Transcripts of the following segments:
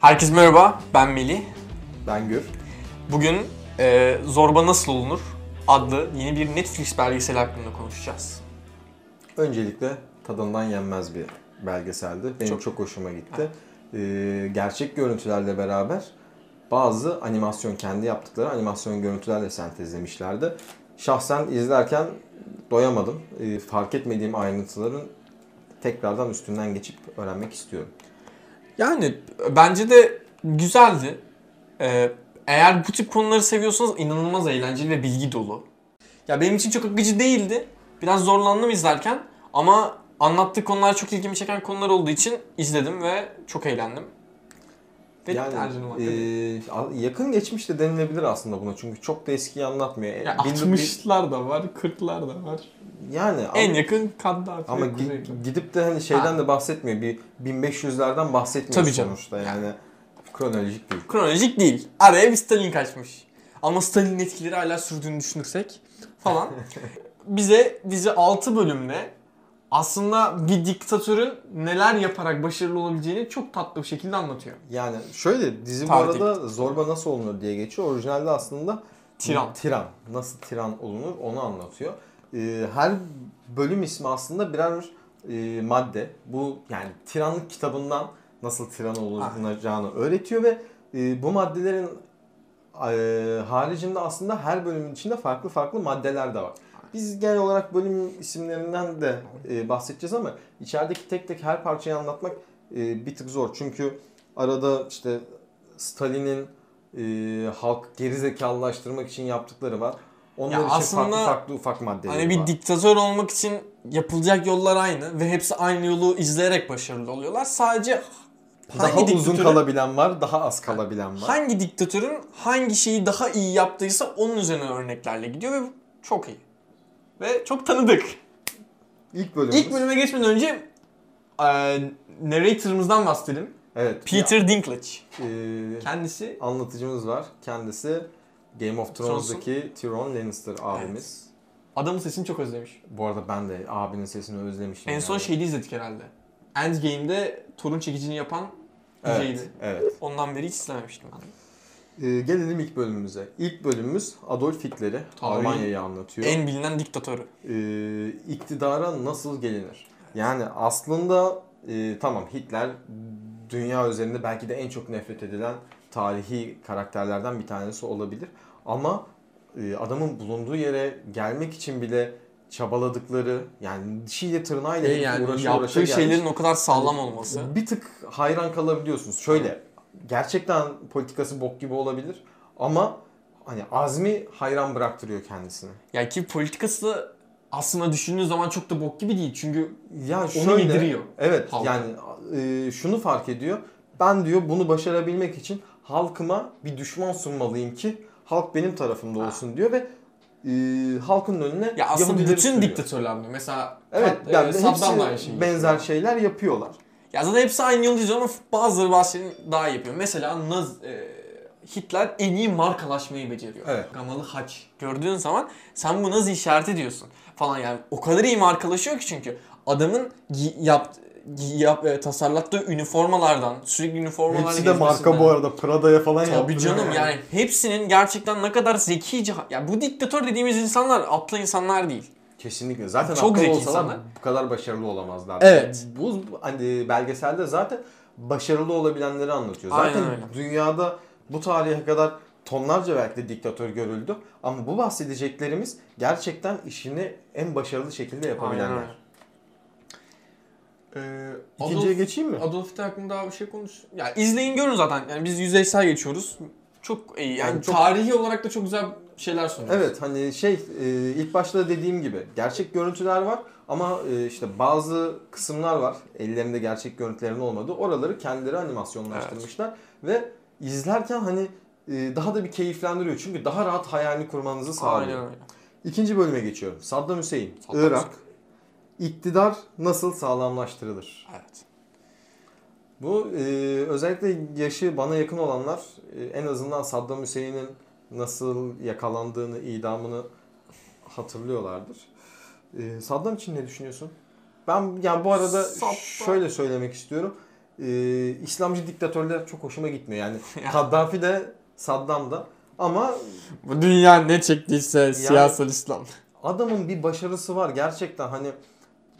Herkese merhaba, ben Melih. Ben Gür. Bugün e, Zorba Nasıl Olunur adlı yeni bir Netflix belgeseli hakkında konuşacağız. Öncelikle tadından yenmez bir belgeseldi. Benim Çok. çok, hoşuma gitti. Ee, gerçek görüntülerle beraber bazı animasyon kendi yaptıkları animasyon görüntülerle sentezlemişlerdi. Şahsen izlerken doyamadım. Ee, fark etmediğim ayrıntıların tekrardan üstünden geçip öğrenmek istiyorum. Yani bence de güzeldi. E, eğer bu tip konuları seviyorsanız inanılmaz eğlenceli ve bilgi dolu. Ya benim için çok akıcı değildi. Biraz zorlandım izlerken ama anlattığı konular çok ilgimi çeken konular olduğu için izledim ve çok eğlendim. Ve Yani tercihim hakkında. e, yakın geçmişte denilebilir aslında buna çünkü çok da eskiyi anlatmıyor. Ya Bin- 60'lar da var, 40'lar da var. yani En ama- yakın Kaddafi. Ama gi- gidip de hani şeyden Ha. de bahsetmiyor. Bir 1500'lerden bahsetmiyor Tabii canım. sonuçta yani. Kronolojik değil. Kronolojik değil. Araya bir Stalin kaçmış. Ama Stalin'in etkileri hala sürdüğünü düşünürsek falan. bize bizi 6 bölümde aslında bir diktatörün neler yaparak başarılı olabileceğini çok tatlı bir şekilde anlatıyor. Yani şöyle dizi bu Tarih. arada zorba nasıl olunur diye geçiyor. Orijinalde aslında Tiran. Tiran. Nasıl tiran olunur onu anlatıyor. Ee, her bölüm ismi aslında birer e, madde. Bu yani tiranlık kitabından nasıl tiran olunacağını öğretiyor ve e, bu maddelerin e, haricinde aslında her bölümün içinde farklı farklı maddeler de var. Biz genel olarak bölüm isimlerinden de e, bahsedeceğiz ama içerideki tek tek her parçayı anlatmak e, bir tık zor. Çünkü arada işte Stalin'in e, halk gerizekalılaştırmak için yaptıkları var. Onlar Ya için aslında farklı farklı ufak maddeler Hani bir var. diktatör olmak için yapılacak yollar aynı ve hepsi aynı yolu izleyerek başarılı oluyorlar. Sadece daha hangi uzun diktatörün- kalabilen var, daha az kalabilen var. hangi diktatörün hangi şeyi daha iyi yaptıysa onun üzerine örneklerle gidiyor ve çok iyi. Ve çok tanıdık. İlk bölümümüz. İlk bölüme geçmeden önce e, narrator'ımızdan bahsedelim. evet. Peter Dinklage. ya, e, Kendisi anlatıcımız var. Kendisi Game of Thrones'daki Tyrion Lannister abimiz. adamın sesini çok özlemiş. Bu arada ben de abinin sesini özlemişim. En yani. son şeyde izledik herhalde. Endgame'de torun çekicini yapan Evet, Jay'di. evet. Ondan beri hiç izlememiştim ben. Ee, gelelim ilk bölümümüze. İlk bölümümüz Adolf Hitler'i, Almanya'yı anlatıyor. En bilinen diktatörü. Ee, iktidara nasıl gelinir? Yani aslında e, tamam Hitler dünya üzerinde belki de en çok nefret edilen tarihi karakterlerden bir tanesi olabilir. Ama e, adamın bulunduğu yere gelmek için bile çabaladıkları yani dişiyle tırnağıyla hep yani uğraşa yaptığı uğraşa gelmiş. şeylerin o kadar sağlam olması. Bir tık hayran kalabiliyorsunuz. Şöyle gerçekten politikası bok gibi olabilir ama hani azmi hayran bıraktırıyor kendisini. Ya ki politikası da aslında düşündüğün zaman çok da bok gibi değil. Çünkü Ya onu şöyle, yediriyor. Evet halka. yani e, şunu fark ediyor. Ben diyor bunu başarabilmek için halkıma bir düşman sunmalıyım ki halk benim tarafımda Ha. olsun diyor ve e, halkın önüne ya aslında bütün sürüyor. diktatörler diyor. Mesela Evet yani e, Saddam da aynı hepsi şeyi benzer yapıyor. şeyler yapıyorlar. Ya zaten hepsi aynı yolu izliyor ama bazıları bazı şeyleri daha iyi yapıyor. Mesela Naz, e, Hitler en iyi markalaşmayı beceriyor. Evet. Gamalı haç. Gördüğün zaman sen bu Nazi işareti diyorsun falan yani. O kadar iyi markalaşıyor ki çünkü adamın gi- yap, gi- yap, e, tasarlattığı üniformalardan sürekli üniformalarla Hepsi de marka bu arada Prada'ya falan Tabii yaptırıyor canım yani hepsinin gerçekten ne kadar zekice... Ya bu diktatör dediğimiz insanlar aptal insanlar değil. Kesinlikle. Zaten Çok zeki insanlar. bu kadar başarılı olamazlar. Evet. Bu hani belgeselde zaten başarılı olabilenleri anlatıyor. Aynen Zaten öyle. dünyada bu tarihe kadar tonlarca belki de diktatör görüldü. Ama bu bahsedeceklerimiz gerçekten işini en başarılı şekilde Aynen yapabilenler. Ee, İkinciye Adolf- geçeyim mi? Adolf Hitler hakkında daha bir şey konuş. Ya izleyin görün zaten. Yani biz yüzeysel geçiyoruz. Çok iyi. Yani, Yani çok- tarihi olarak da çok güzel şeyler sunuyor. Evet hani şey e, ilk başta dediğim gibi gerçek görüntüler var ama e, işte bazı kısımlar var ellerinde gerçek görüntülerin olmadığı oraları kendileri animasyonlaştırmışlar ve izlerken hani e, daha da bir keyiflendiriyor çünkü daha rahat hayalini kurmanızı sağlıyor. Aynen öyle. İkinci bölüme geçiyorum. Saddam Hüseyin, Saddam Irak. İktidar nasıl sağlamlaştırılır? Evet. Bu e, özellikle yaşı bana yakın olanlar e, en azından Saddam Hüseyin'in nasıl yakalandığını, idamını hatırlıyorlardır. E, Saddam için ne düşünüyorsun? Ben yani bu arada Saddam- şöyle söylemek istiyorum. e, İslamcı diktatörler çok hoşuma gitmiyor. Yani Ya. Kaddafi de Saddam da ama Bu dünya ne çektiyse siyasal İslam. adamın bir başarısı var gerçekten hani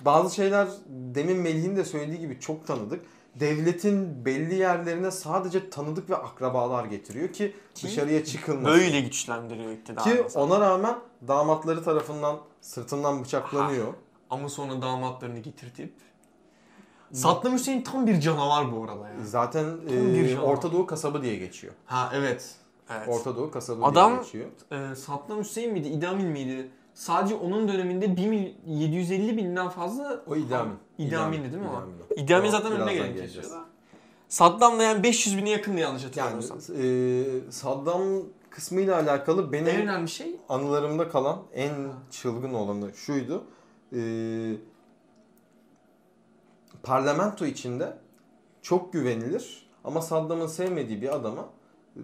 bazı şeyler demin Melih'in de söylediği gibi çok tanıdık. Devletin belli yerlerine sadece tanıdık ve akrabalar getiriyor ki, Ki dışarıya çıkılmasın. Böyle güçlendiriyor iktidarı. Ki mesela. ona rağmen damatları tarafından sırtından bıçaklanıyor. Ama sonra damatlarını getirtip Saddam Hüseyin tam bir canavar bu arada ya. Zaten e. Orta Doğu kasabı diye geçiyor. Ha evet. Evet. Orta Doğu kasabı Adam- diye geçiyor. Ee, Saddam Hüseyin miydi? İdi Amin miydi? Sadece onun döneminde 1 mil- 750 binden fazla O İdi Amin. İdi Amin'di değil mi o? Amin İdi Amin O zaten önüne gelen. Saddam da yani 500 bine yakındı yanlış Yani hatırlamıyorsam. e, Saddam kısmıyla alakalı benim en önemli şey anılarımda kalan en çılgın olanı şuydu. E, parlamento içinde çok güvenilir ama Saddam'ın sevmediği bir adama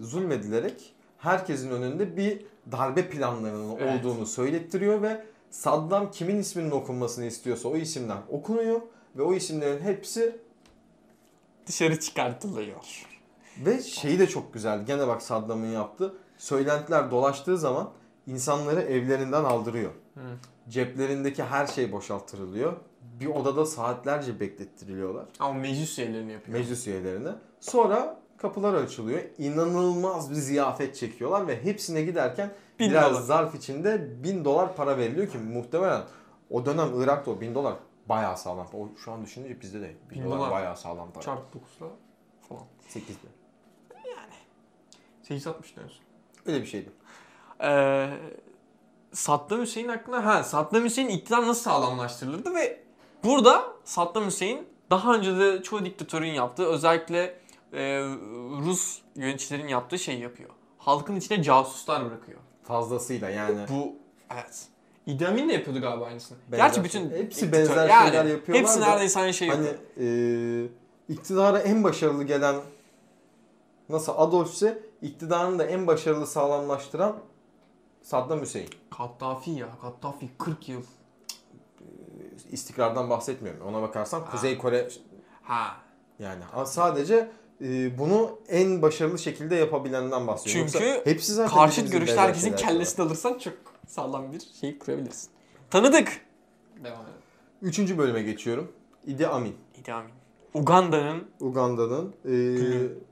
zulmedilerek herkesin önünde bir darbe planlarının Evet. olduğunu söylettiriyor ve Saddam kimin isminin okunmasını istiyorsa o isimler okunuyor ve o isimlerin hepsi dışarı çıkartılıyor. Ve şeyi de çok güzel. Gene bak Saddam'ın yaptığı. Söylentiler dolaştığı zaman insanları evlerinden aldırıyor. Hı. Ceplerindeki her şey boşalttırılıyor. Bir odada saatlerce beklettiriliyorlar. Ama meclis üyelerini yapıyor. Meclis üyelerine. Sonra kapılar açılıyor. İnanılmaz bir ziyafet çekiyorlar ve hepsine giderken Bin biraz dolar. zarf içinde bin dolar para veriliyor ki muhtemelen o dönem Irak'ta o bin dolar bayağı sağlam. O şu an düşününce bizde de bin, Bin dolar, dolar. bayağı sağlam para. Çarp 9'la falan. 8'de. 860 diyorsun. Öyle bir şeydi. Ee, Saddam Hüseyin hakkında ha Saddam Hüseyin iktidar nasıl sağlamlaştırılırdı ve burada Saddam Hüseyin daha önce de çoğu diktatörün yaptığı özellikle e, Rus yöneticilerin yaptığı şey yapıyor. Halkın içine casuslar bırakıyor. Fazlasıyla yani. Bu evet. İdi Amin de yapıyordu galiba aynısını. Benzer Gerçi bütün şey. Hepsi benzer yani şeyler yapıyorlar Hepsi da neredeyse aynı şey Hani yapıyor. e, iktidara en başarılı gelen nasıl Adolf ise iktidarını da en başarılı sağlamlaştıran Saddam Hüseyin. Kaddafi ya. Kaddafi 40 yıl. İstikrardan bahsetmiyorum. Ona bakarsan Kuzey Kore Ha. yani Ha, sadece e, bunu en başarılı şekilde yapabilenden bahsediyorum. Çünkü Yoksa hepsi zaten Karşıt benzer herkesin kellesini alırsan çok sağlam bir şey kurabilirsin. Tanıdık. Devam edelim. Üçüncü bölüme geçiyorum. Idi Amin. İdi Amin. Uganda'nın Uganda'nın. E,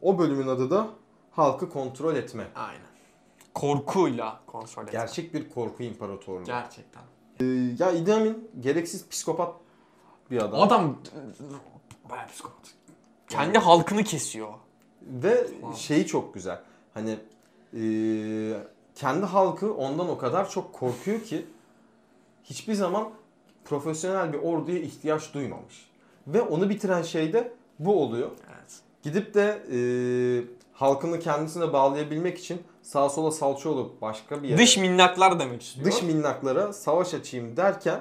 o bölümün adı da halkı kontrol etme. aynen. Korkuyla kontrol etmek. Gerçek bir korku imparatorluğu. Gerçekten. Ee, ya Idi Amin gereksiz psikopat bir adam. Adam bayağı psikopat. Kendi halkını kesiyor. Ve Wow. şeyi çok güzel. Hani ee, kendi halkı ondan o kadar çok korkuyor ki hiçbir zaman profesyonel bir orduya ihtiyaç duymamış. Ve onu bitiren şey de bu oluyor. Evet. Gidip de ee, halkını kendisine bağlayabilmek için sağa sola salça olup başka bir yere Dış minnaklar demek istiyor. dış minnaklara savaş açayım derken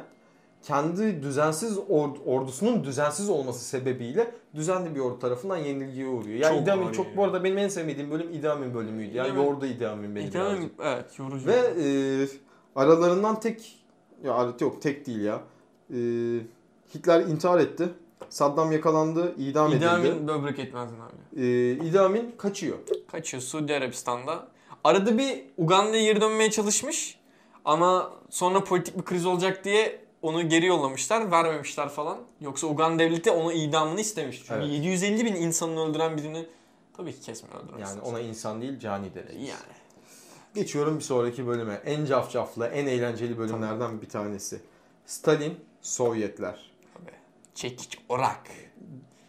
kendi düzensiz or- ordusunun düzensiz olması sebebiyle düzenli bir ordu tarafından yenilgiye uğruyor. Yani Çok ağır çok bu arada benim en sevmediğim bölüm İdi Amin bölümüydü. Yani İdi Amin- yordu İdi Amin beni İdi birazcık. Evet yorucu. Ve e, aralarından tek ya yok tek değil ya. E, Hitler intihar etti. Saddam yakalandı, idam edildi. Amin böbrek etmezdin abi. E, İdi Amin kaçıyor. Kaçıyor Suudi Arabistan'da. Arada bir Uganda'ya geri dönmeye çalışmış. Ama sonra politik bir kriz olacak diye onu geri yollamışlar. Vermemişler falan. Yoksa Uganda devleti onu idamını istemiş. Çünkü Evet. 750 bin insanını öldüren birini tabii ki kesmiyor öldürmez. Yani ona insan değil cani deriz. Yani. Geçiyorum bir sonraki bölüme. En cafcaflı, en eğlenceli bölümlerden bir tanesi. Stalin, Sovyetler. Tabii. Çekiç orak.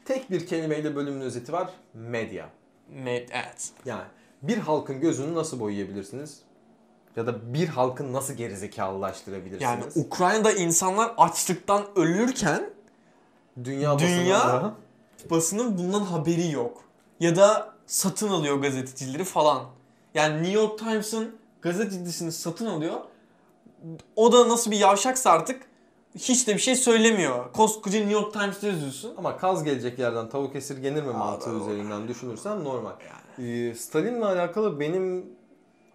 Tek bir kelimeyle bölümün özeti var. Medya. Med, evet. Yani bir halkın gözünü nasıl boyayabilirsiniz? Ya da bir halkı nasıl Yani gerizekalılaştırabilirsiniz? Ukrayna'da insanlar açlıktan ölürken dünya, Dünya- basının bundan haberi yok. Ya da satın alıyor gazetecileri falan. Yani New York Times'ın gazetecisini satın alıyor. O da nasıl bir yavşaksa artık hiç de bir şey söylemiyor. Koskoca New York Times'ta yazıyorsun. ama kaz gelecek yerden tavuk esirgenir mi mantığı üzerinden düşünürsen normal. Ee, Stalin'le alakalı benim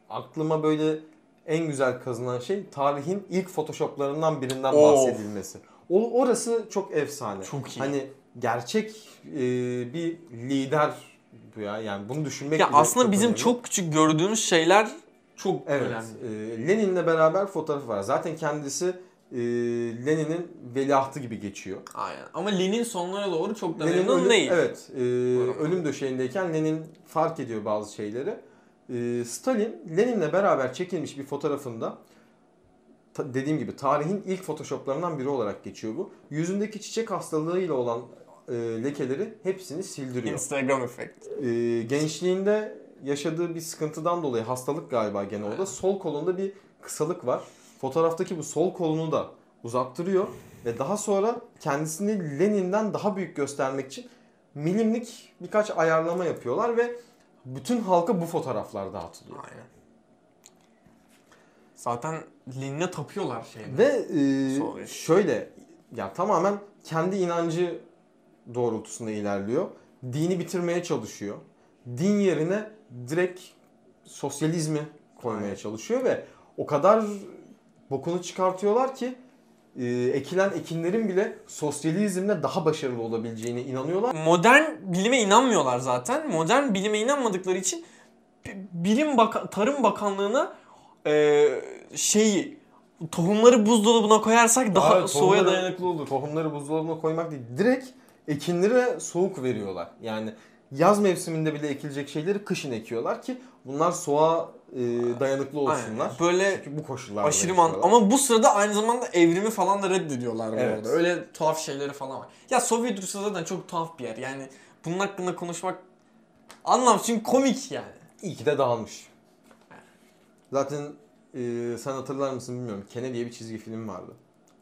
aklıma böyle en güzel kazınan şey tarihin ilk photoshoplarından birinden Of. bahsedilmesi. O orası çok efsane. Çok iyi. Hani gerçek e, bir lider bu ya. Yani bunu düşünmek Ya aslında çok bizim önemli. çok küçük gördüğümüz şeyler çok Evet. önemli. e, Lenin'le beraber fotoğrafı var. Zaten kendisi e, Lenin'in veliahtı gibi geçiyor. Aynen. Ama Lenin sonlara doğru çok da Lenin memnun ölüm, değil. Evet. e, ölüm döşeğindeyken Lenin fark ediyor bazı şeyleri. E, Stalin Lenin'le beraber çekilmiş bir fotoğrafında dediğim gibi tarihin ilk photoshoplarından biri olarak geçiyor bu. Yüzündeki çiçek hastalığıyla olan e, lekeleri hepsini sildiriyor. Instagram efekt. E, gençliğinde yaşadığı bir sıkıntıdan dolayı hastalık galiba gene orada. Sol kolunda bir kısalık var. Fotoğraftaki bu sol kolunu da uzattırıyor ve daha sonra kendisini Lenin'den daha büyük göstermek için milimlik birkaç ayarlama yapıyorlar ve bütün halka bu fotoğraflar dağıtılıyor. Aynen. Zaten Lenin'e tapıyorlar şeyde. Ve e, Sovyet. şöyle ya tamamen kendi inancı doğrultusunda ilerliyor. Dini bitirmeye çalışıyor. Din yerine direkt sosyalizmi koymaya Aynen. çalışıyor ve o kadar bokunu çıkartıyorlar ki e, ekilen ekinlerin bile sosyalizmle daha başarılı olabileceğine inanıyorlar. Modern bilime inanmıyorlar zaten. Modern bilime inanmadıkları için bi- Bilim Baka- Tarım Bakanlığı'na e, şeyi tohumları buzdolabına koyarsak daha Abi, soğuğa dayanıklı olur. Tohumları buzdolabına koymak değil. Direkt ekinlere soğuk veriyorlar. Yani yaz mevsiminde bile ekilecek şeyleri kışın ekiyorlar ki bunlar soğuğa e, dayanıklı olsunlar. Aynen. Böyle Çünkü bu koşullarda aşırı man yaşıyorlar. ama bu sırada aynı zamanda evrimi falan da reddediyorlar Evet. arada. Öyle tuhaf şeyleri falan var. Ya Sovyet Rusya zaten çok tuhaf bir yer. Yani bunun hakkında konuşmak anlamsız çünkü komik yani. İyi ki de dağılmış. Zaten e, sen hatırlar mısın bilmiyorum. Kene diye bir çizgi film vardı.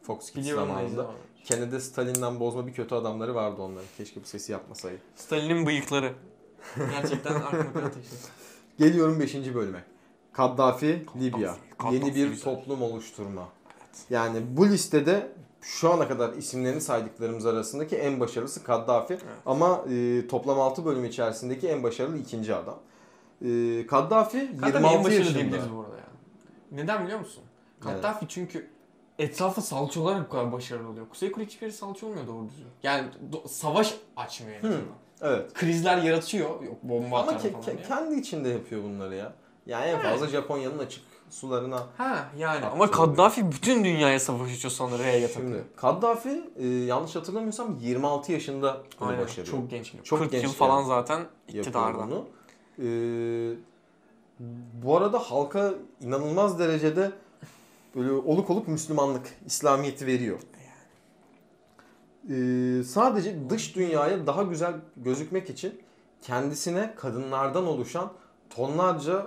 Fox Kids Biliyorum zamanında. Kene'de Stalin'den bozma bir kötü adamları vardı onların. Keşke bu sesi yapmasaydı. Stalin'in bıyıkları. Gerçekten aklıma taşıdı. Geliyorum 5. bölüme. Kaddafi, Libya. Kaddafi Yeni bir güzel. toplum oluşturma. Yani bu listede şu ana kadar isimlerini saydıklarımız arasındaki en başarılısı Kaddafi. Ama e, toplam 6 bölüm içerisindeki en başarılı ikinci adam. E, Kaddafi Kaddafi en 26 başarılı yaşında. diyebiliriz bu arada ya. Neden biliyor musun? Kaddafi çünkü etrafı salça olarak bu kadar başarılı oluyor. Kuzey Kore hiçbir salça olmuyor doğru düzgün. Yani do- savaş açmıyor en azından. Evet. Krizler yaratıyor. Yok bomba Ama atar ke- falan diye. kendi içinde yapıyor bunları ya. Yani en fazla Japonya'nın açık sularına. Ha yani ama Kaddafi bütün dünyaya savaş açıyor sonra R'ye Şimdi. Kaddafi e, yanlış hatırlamıyorsam 26 yaşında bunu Aynen başarıyor. çok genç. Çok 40 yıl genç falan yani. zaten iktidarda. bunu. Ee, bu arada halka inanılmaz derecede böyle oluk oluk Müslümanlık, İslamiyet'i veriyor. Ee, sadece dış dünyaya daha güzel gözükmek için kendisine kadınlardan oluşan tonlarca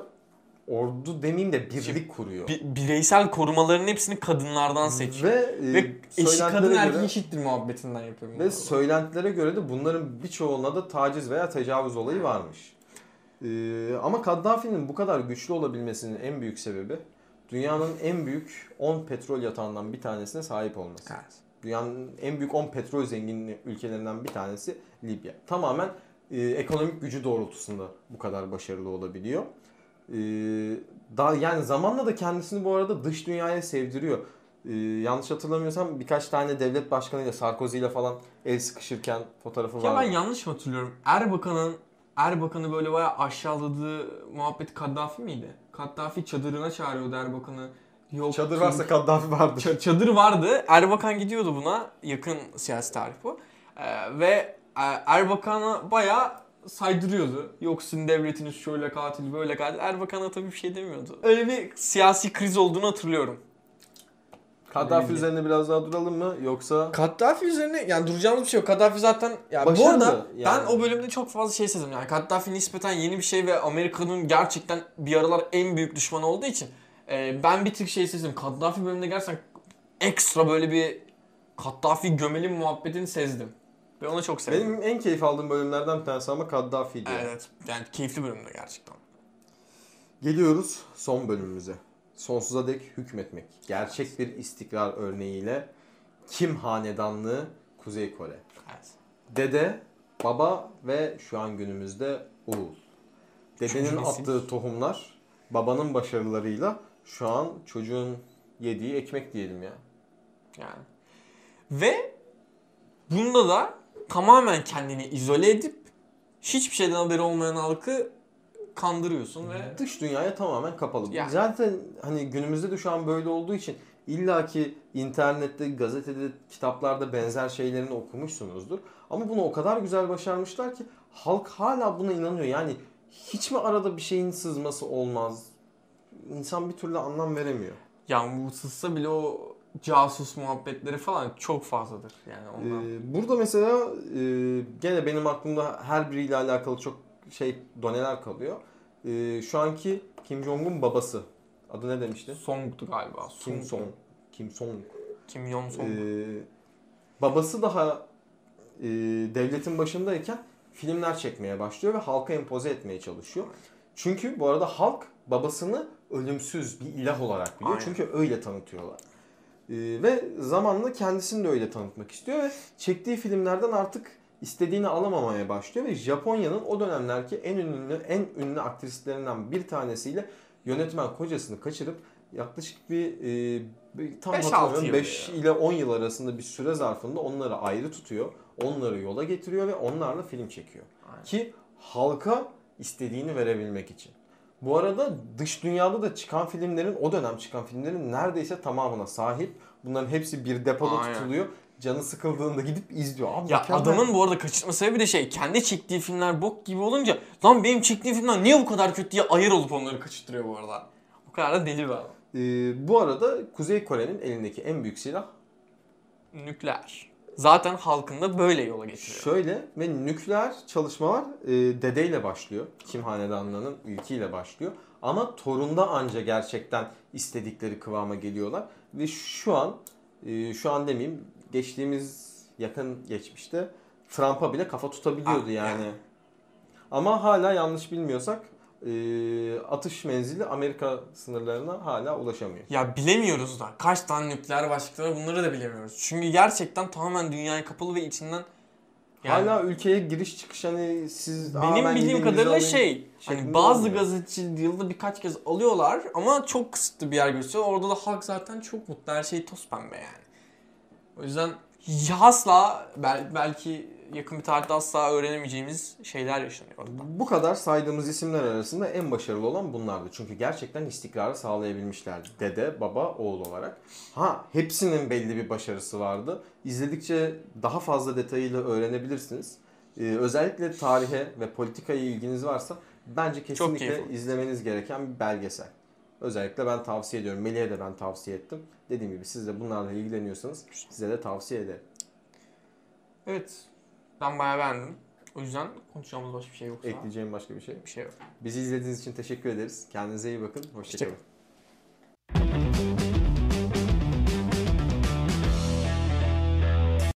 ordu demeyeyim de birlik kuruyor. Bi- bireysel korumaların hepsini kadınlardan seçiyor. Ve, e, Ve eşi söylentilere kadın erkek göre- eşittir muhabbetinden yapıyor. Ve bunlar. söylentilere göre de bunların birçoğuna da taciz veya tecavüz olayı varmış. Ee, ama Kaddafi'nin bu kadar güçlü olabilmesinin en büyük sebebi dünyanın en büyük 10 petrol yatağından bir tanesine sahip olması. Evet. Dünyanın en büyük 10 petrol zengin ülkelerinden bir tanesi Libya. Tamamen e, ekonomik gücü doğrultusunda bu kadar başarılı olabiliyor. E, daha yani zamanla da kendisini bu arada dış dünyaya sevdiriyor. E, yanlış hatırlamıyorsam birkaç tane devlet başkanıyla Sarkozy ile falan el sıkışırken fotoğrafı Ya var. ben yanlış mı hatırlıyorum? Erbakan'ın Erbakan'ı böyle bayağı aşağıladığı muhabbet Kaddafi miydi? Kaddafi çadırına çağırıyordu Erbakan'ı. Yok. Çadır varsa Kaddafi vardır. Ça- çadır vardı. Erbakan gidiyordu buna. Yakın siyasi tarih bu. Ee, ve e, Erbakan'ı bayağı saydırıyordu. Yok sizin devletiniz şöyle katil böyle katil. Erbakan'a tabii bir şey demiyordu. Öyle bir siyasi kriz olduğunu hatırlıyorum. Kaddafi üzerine biraz daha duralım mı yoksa Kaddafi üzerine yani duracağımız bir şey yok. Kaddafi zaten ya bu Başarılı arada yani. ben o bölümde çok fazla şey sezdim. Yani Kaddafi nispeten yeni bir şey ve Amerika'nın gerçekten bir aralar en büyük düşmanı olduğu için e, ben bir tık şey sezdim. Kaddafi bölümünde gerçekten ekstra böyle bir Kaddafi gömelim muhabbetini sezdim. Ve onu çok sevdim. benim en keyif aldığım bölümlerden bir tanesi ama Kaddafi'ydi. Evet yani keyifli bölümde gerçekten. Geliyoruz son bölümümüze. Sonsuza dek hükmetmek. Gerçek bir istikrar örneğiyle Kim Hanedanlığı Kuzey Kore. Evet. Dede, baba ve şu an günümüzde oğul. Dedenin attığı tohumlar babanın başarılarıyla şu an çocuğun yediği ekmek diyelim ya. Yani. Ve bunda da tamamen kendini izole edip hiçbir şeyden haberi olmayan halkı kandırıyorsun ve Dış dünyaya tamamen kapalı. Yani. Zaten hani günümüzde de şu an böyle olduğu için illaki internette, gazetede, kitaplarda benzer şeylerini okumuşsunuzdur. Ama bunu o kadar güzel başarmışlar ki halk hala buna inanıyor. Yani hiç mi arada bir şeyin sızması olmaz? İnsan bir türlü anlam veremiyor. yani bu sızsa bile o casus muhabbetleri falan çok fazladır. Yani ondan. Ee, burada mesela e, gene benim aklımda her biriyle alakalı çok şey doneler kalıyor. Ee, şu anki Kim Jong-un babası. Adı ne demişti? Song'du galiba. Kim Song. Kim Song. Kim Yon Song. Ee, babası daha e, devletin başındayken filmler çekmeye başlıyor ve halka empoze etmeye çalışıyor. Çünkü bu arada halk babasını ölümsüz bir ilah olarak biliyor. Aynen. Çünkü öyle tanıtıyorlar. Ee, ve zamanla kendisini de öyle tanıtmak istiyor ve çektiği filmlerden artık istediğini alamamaya başlıyor ve Japonya'nın o dönemlerki en ünlü en ünlü aktrislerinden bir tanesiyle yönetmen kocasını kaçırıp yaklaşık bir, e, bir tam hatırlamıyorum yıl 5 ya. ile 10 yıl arasında bir süre zarfında onları ayrı tutuyor. Onları yola getiriyor ve onlarla film çekiyor. Aynen. Ki halka istediğini verebilmek için. Bu arada dış dünyada da çıkan filmlerin o dönem çıkan filmlerin neredeyse tamamına sahip. Bunların hepsi bir depoda Aynen. tutuluyor. Canı sıkıldığında gidip izliyor. Abi Ya mükemmel. adamın bu arada kaçırma sebebi de şey kendi çektiği filmler bok gibi olunca lan benim çektiğim filmler niye bu kadar kötü diye ayır olup onları kaçırtıyor bu arada. Bu kadar da deli bir adam. Ee, bu arada Kuzey Kore'nin elindeki en büyük silah Nükleer. Zaten halkında böyle yola getiriyor. şöyle ve nükleer çalışmalar e, dedeyle başlıyor. Kim hanedanlığının ilkiyle başlıyor. Ama torunda anca gerçekten istedikleri kıvama geliyorlar. Ve şu an, e, şu an demeyeyim, geçtiğimiz yakın geçmişte Trump'a bile kafa tutabiliyordu Ah, yani. yani. Ama hala yanlış bilmiyorsak e, atış menzili Amerika sınırlarına hala ulaşamıyor. Ya bilemiyoruz da kaç tane nükleer başlıkları var bunları da bilemiyoruz. Çünkü gerçekten tamamen dünyaya kapalı ve içinden yani Hala ülkeye giriş çıkış hani siz "Aa, benim ben bildiğim kadarıyla vize alayım." şey hani bazı olmuyor. gazeteci yılda birkaç kez alıyorlar ama çok kısıtlı bir yer gösteriyor. Orada da halk zaten çok mutlu. Her şey toz pembe yani. O yüzden asla bel- belki yakın bir tarihte asla öğrenemeyeceğimiz şeyler yaşanıyor orada. Bu kadar saydığımız isimler arasında en başarılı olan bunlardı. Çünkü gerçekten istikrarı sağlayabilmişlerdi. Dede, baba, oğul olarak. Ha hepsinin belli bir başarısı vardı. İzledikçe daha fazla detayıyla öğrenebilirsiniz. Ee, özellikle tarihe ve politikaya ilginiz varsa bence kesinlikle izlemeniz gereken bir belgesel. Özellikle ben tavsiye ediyorum. Melih'e de ben tavsiye ettim. Dediğim gibi siz de bunlarla ilgileniyorsanız size de tavsiye ederim. Evet. Ben bayağı beğendim. O yüzden konuşacağımız başka bir şey yoksa Ekleyeceğim başka bir şey. bir şey yok. Bizi izlediğiniz için teşekkür ederiz. Kendinize iyi bakın. Hoşçakalın. Hoşçakalın.